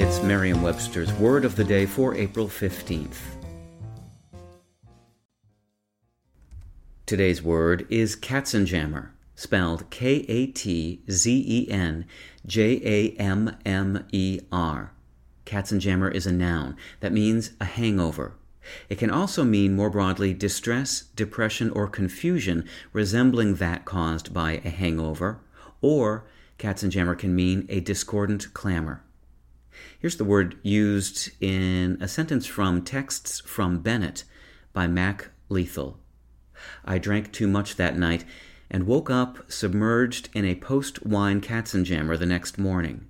It's Merriam Webster's Word of the Day for April 15th. Today's word is Katzenjammer, spelled K A T Z E N J A M M E R. Katzenjammer is a noun that means a hangover. It can also mean more broadly distress, depression, or confusion resembling that caused by a hangover, or Katzenjammer can mean a discordant clamor. Here's the word used in a sentence from Texts from Bennett by Mac Lethal. I drank too much that night and woke up submerged in a post wine katzenjammer the next morning.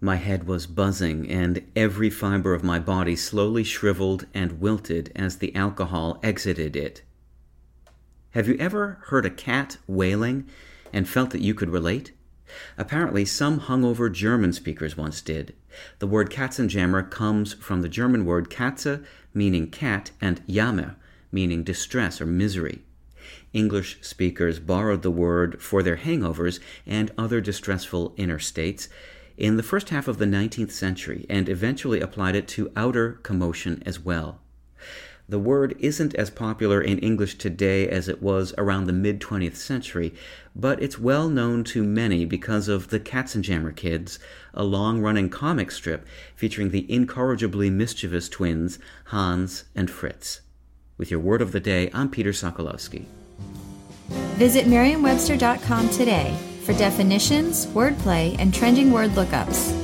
My head was buzzing, and every fiber of my body slowly shriveled and wilted as the alcohol exited it. Have you ever heard a cat wailing and felt that you could relate? Apparently, some hungover German speakers once did. The word Katzenjammer comes from the German word Katze, meaning cat, and Jammer, meaning distress or misery. English speakers borrowed the word for their hangovers and other distressful inner states in the first half of the 19th century and eventually applied it to outer commotion as well. The word isn't as popular in English today as it was around the mid 20th century, but it's well known to many because of the Katzenjammer Kids, a long running comic strip featuring the incorrigibly mischievous twins Hans and Fritz. With your word of the day, I'm Peter Sokolowski. Visit Merriam-Webster.com today for definitions, wordplay, and trending word lookups.